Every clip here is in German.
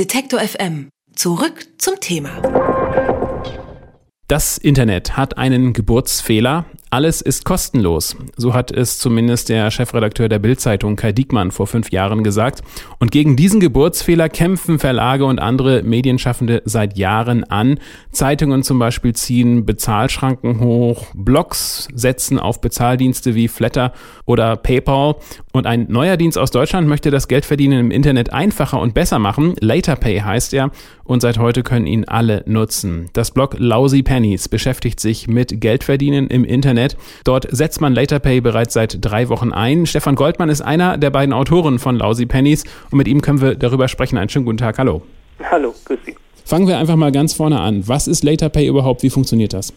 Detektor FM. Zurück zum Thema. Das Internet hat einen Geburtsfehler. Alles ist kostenlos. So hat es zumindest der Chefredakteur der Bildzeitung Kai Diekmann vor fünf Jahren gesagt. Und gegen diesen Geburtsfehler kämpfen Verlage und andere Medienschaffende seit Jahren an. Zeitungen zum Beispiel ziehen Bezahlschranken hoch, Blogs setzen auf Bezahldienste wie Flatter oder PayPal. Und ein neuer Dienst aus Deutschland möchte das Geldverdienen im Internet einfacher und besser machen. LaterPay heißt er. Und seit heute können ihn alle nutzen. Das Blog Lousy Pennies beschäftigt sich mit Geldverdienen im Internet Internet. Dort setzt man LaterPay bereits seit drei Wochen ein. Stefan Goldmann ist einer der beiden Autoren von Lousy Pennies und mit ihm können wir darüber sprechen. Einen schönen guten Tag. Hallo. Hallo, grüß Sie. Fangen wir einfach mal ganz vorne an. Was ist LaterPay überhaupt? Wie funktioniert das?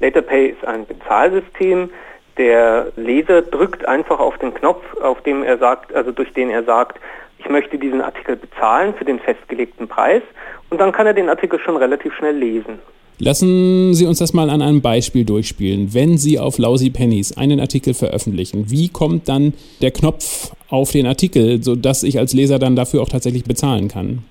LaterPay ist ein Bezahlsystem. Der Leser drückt einfach auf den Knopf, auf dem er sagt, also durch den er sagt, ich möchte diesen Artikel bezahlen für den festgelegten Preis und dann kann er den Artikel schon relativ schnell lesen. Lassen Sie uns das mal an einem Beispiel durchspielen. Wenn Sie auf Lousy Pennies einen Artikel veröffentlichen, wie kommt dann der Knopf auf den Artikel, sodass ich als Leser dann dafür auch tatsächlich bezahlen kann?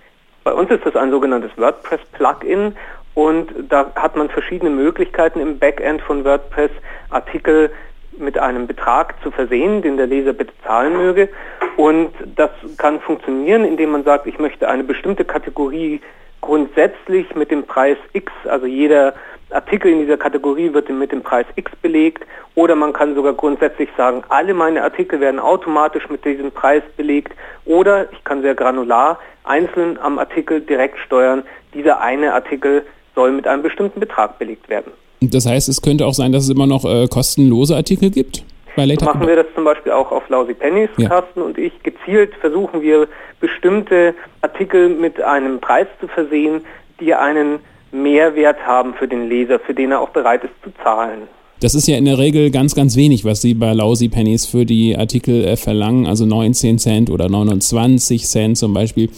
Bei uns ist das ein sogenanntes WordPress-Plugin und da hat man verschiedene Möglichkeiten im Backend von WordPress, Artikel mit einem Betrag zu versehen, den der Leser bitte zahlen möge. Und das kann funktionieren, indem man sagt, ich möchte eine bestimmte Kategorie grundsätzlich mit dem Preis X, also jeder Artikel in dieser Kategorie wird mit dem Preis X belegt oder man kann sogar grundsätzlich sagen, alle meine Artikel werden automatisch mit diesem Preis belegt oder ich kann sehr granular einzeln am Artikel direkt steuern, dieser eine Artikel soll mit einem bestimmten Betrag belegt werden. Das heißt, es könnte auch sein, dass es immer noch äh, kostenlose Artikel gibt? Bei Later so machen wir das zum Beispiel auch auf Lousy Pennies, ja. Carsten und ich. Gezielt versuchen wir bestimmte Artikel mit einem Preis zu versehen, die einen Mehrwert haben für den Leser, für den er auch bereit ist zu zahlen. Das ist ja in der Regel ganz, ganz wenig, was Sie bei Lousy Pennies für die Artikel äh, verlangen, also 19 Cent oder 29 Cent zum Beispiel.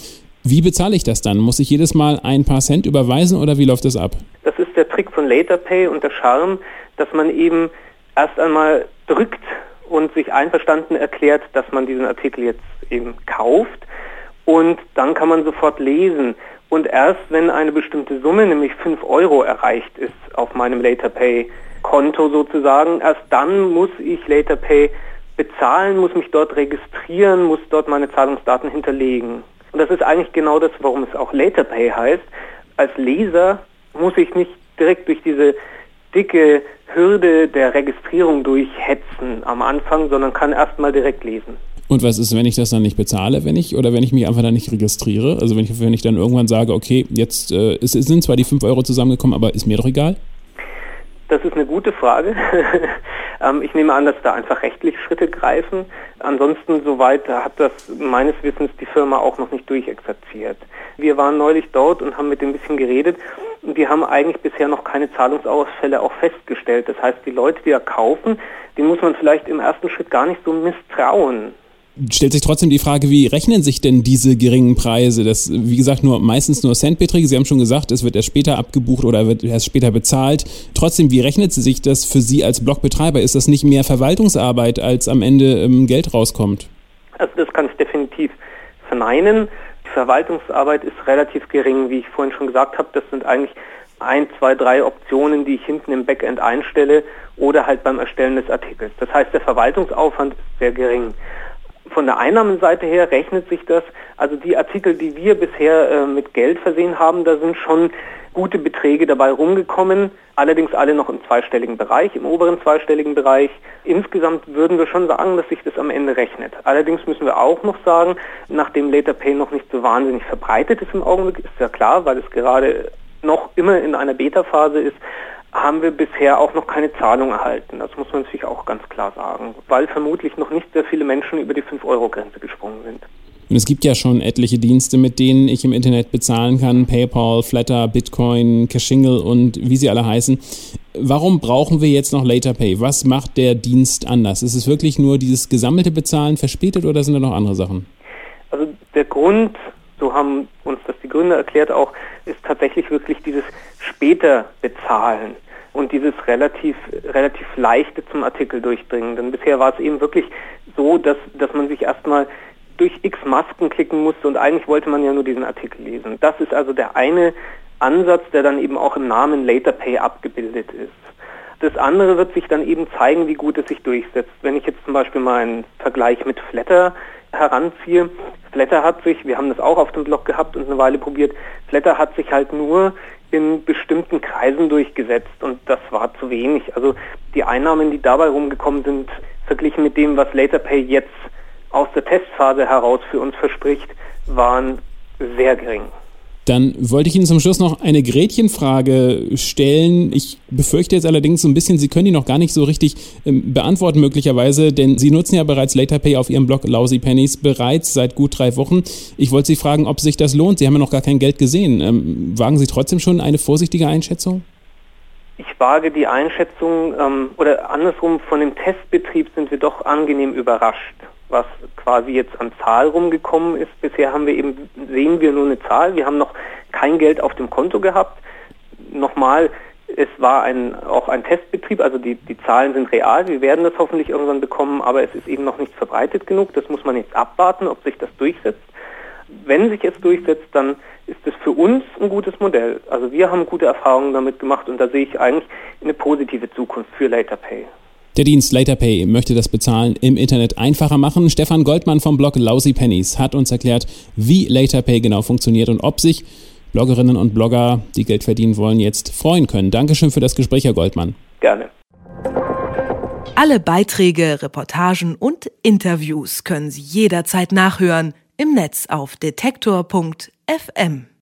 Wie bezahle ich das dann? Muss ich jedes Mal ein paar Cent überweisen oder wie läuft das ab? Das ist der Trick von LaterPay und der Charme, dass man eben erst einmal drückt und sich einverstanden erklärt, dass man diesen Artikel jetzt eben kauft und dann kann man sofort lesen. Und erst wenn eine bestimmte Summe, nämlich 5 Euro erreicht ist auf meinem LaterPay-Konto sozusagen, erst dann muss ich LaterPay bezahlen, muss mich dort registrieren, muss dort meine Zahlungsdaten hinterlegen. Und das ist eigentlich genau das, warum es auch LaterPay heißt. Als Leser muss ich nicht direkt durch diese dicke Hürde der Registrierung durchhetzen am Anfang, sondern kann erstmal direkt lesen. Und was ist, wenn ich das dann nicht bezahle, wenn ich oder wenn ich mich einfach dann nicht registriere? Also wenn ich, wenn ich dann irgendwann sage, okay, jetzt äh, es, es sind zwar die 5 Euro zusammengekommen, aber ist mir doch egal? Das ist eine gute Frage. ähm, ich nehme an, dass da einfach rechtlich Schritte greifen. Ansonsten, soweit hat das meines Wissens die Firma auch noch nicht durchexerziert. Wir waren neulich dort und haben mit dem ein bisschen geredet und die haben eigentlich bisher noch keine Zahlungsausfälle auch festgestellt. Das heißt, die Leute, die da kaufen, denen muss man vielleicht im ersten Schritt gar nicht so misstrauen stellt sich trotzdem die Frage, wie rechnen sich denn diese geringen Preise? Das, wie gesagt, nur meistens nur Centbeträge. Sie haben schon gesagt, es wird erst später abgebucht oder wird erst später bezahlt. Trotzdem, wie rechnet sich das für Sie als Blogbetreiber? Ist das nicht mehr Verwaltungsarbeit, als am Ende ähm, Geld rauskommt? Also das kann ich definitiv verneinen. Die Verwaltungsarbeit ist relativ gering, wie ich vorhin schon gesagt habe. Das sind eigentlich ein, zwei, drei Optionen, die ich hinten im Backend einstelle oder halt beim Erstellen des Artikels. Das heißt, der Verwaltungsaufwand ist sehr gering von der Einnahmenseite her rechnet sich das. Also die Artikel, die wir bisher äh, mit Geld versehen haben, da sind schon gute Beträge dabei rumgekommen, allerdings alle noch im zweistelligen Bereich, im oberen zweistelligen Bereich. Insgesamt würden wir schon sagen, dass sich das am Ende rechnet. Allerdings müssen wir auch noch sagen, nachdem LaterPay noch nicht so wahnsinnig verbreitet ist im Augenblick, ist ja klar, weil es gerade noch immer in einer Beta-Phase ist, haben wir bisher auch noch keine Zahlung erhalten. Das muss man natürlich auch ganz klar sagen, weil vermutlich noch nicht sehr viele Menschen über die 5-Euro-Grenze gesprungen sind. Und es gibt ja schon etliche Dienste, mit denen ich im Internet bezahlen kann. PayPal, Flatter, Bitcoin, Cashingle und wie sie alle heißen. Warum brauchen wir jetzt noch LaterPay? Was macht der Dienst anders? Ist es wirklich nur dieses gesammelte Bezahlen verspätet oder sind da noch andere Sachen? Also der Grund, so haben uns das die Gründer erklärt auch, ist tatsächlich wirklich dieses später bezahlen und dieses relativ, relativ leichte zum Artikel durchdringen. Denn bisher war es eben wirklich so, dass, dass man sich erstmal durch x Masken klicken musste und eigentlich wollte man ja nur diesen Artikel lesen. Das ist also der eine Ansatz, der dann eben auch im Namen LaterPay abgebildet ist. Das andere wird sich dann eben zeigen, wie gut es sich durchsetzt. Wenn ich jetzt zum Beispiel mal einen Vergleich mit Flatter heranziehe, Flatter hat sich, wir haben das auch auf dem Blog gehabt und eine Weile probiert, Flatter hat sich halt nur in bestimmten Kreisen durchgesetzt und das war zu wenig. Also die Einnahmen, die dabei rumgekommen sind, verglichen mit dem, was LaterPay jetzt aus der Testphase heraus für uns verspricht, waren sehr gering. Dann wollte ich Ihnen zum Schluss noch eine Gretchenfrage stellen. Ich befürchte jetzt allerdings so ein bisschen, Sie können die noch gar nicht so richtig ähm, beantworten möglicherweise, denn Sie nutzen ja bereits LaterPay auf Ihrem Blog Lousy Pennies bereits seit gut drei Wochen. Ich wollte Sie fragen, ob sich das lohnt. Sie haben ja noch gar kein Geld gesehen. Ähm, wagen Sie trotzdem schon eine vorsichtige Einschätzung? Ich wage die Einschätzung, ähm, oder andersrum, von dem Testbetrieb sind wir doch angenehm überrascht was quasi jetzt an Zahl rumgekommen ist. Bisher haben wir eben, sehen wir nur eine Zahl. Wir haben noch kein Geld auf dem Konto gehabt. Nochmal, es war ein, auch ein Testbetrieb, also die, die Zahlen sind real. Wir werden das hoffentlich irgendwann bekommen, aber es ist eben noch nicht verbreitet genug. Das muss man jetzt abwarten, ob sich das durchsetzt. Wenn sich es durchsetzt, dann ist es für uns ein gutes Modell. Also wir haben gute Erfahrungen damit gemacht und da sehe ich eigentlich eine positive Zukunft für LaterPay. Der Dienst LaterPay möchte das Bezahlen im Internet einfacher machen. Stefan Goldmann vom Blog Lousy Pennies hat uns erklärt, wie LaterPay genau funktioniert und ob sich Bloggerinnen und Blogger, die Geld verdienen wollen, jetzt freuen können. Dankeschön für das Gespräch, Herr Goldmann. Gerne. Alle Beiträge, Reportagen und Interviews können Sie jederzeit nachhören im Netz auf detektor.fm.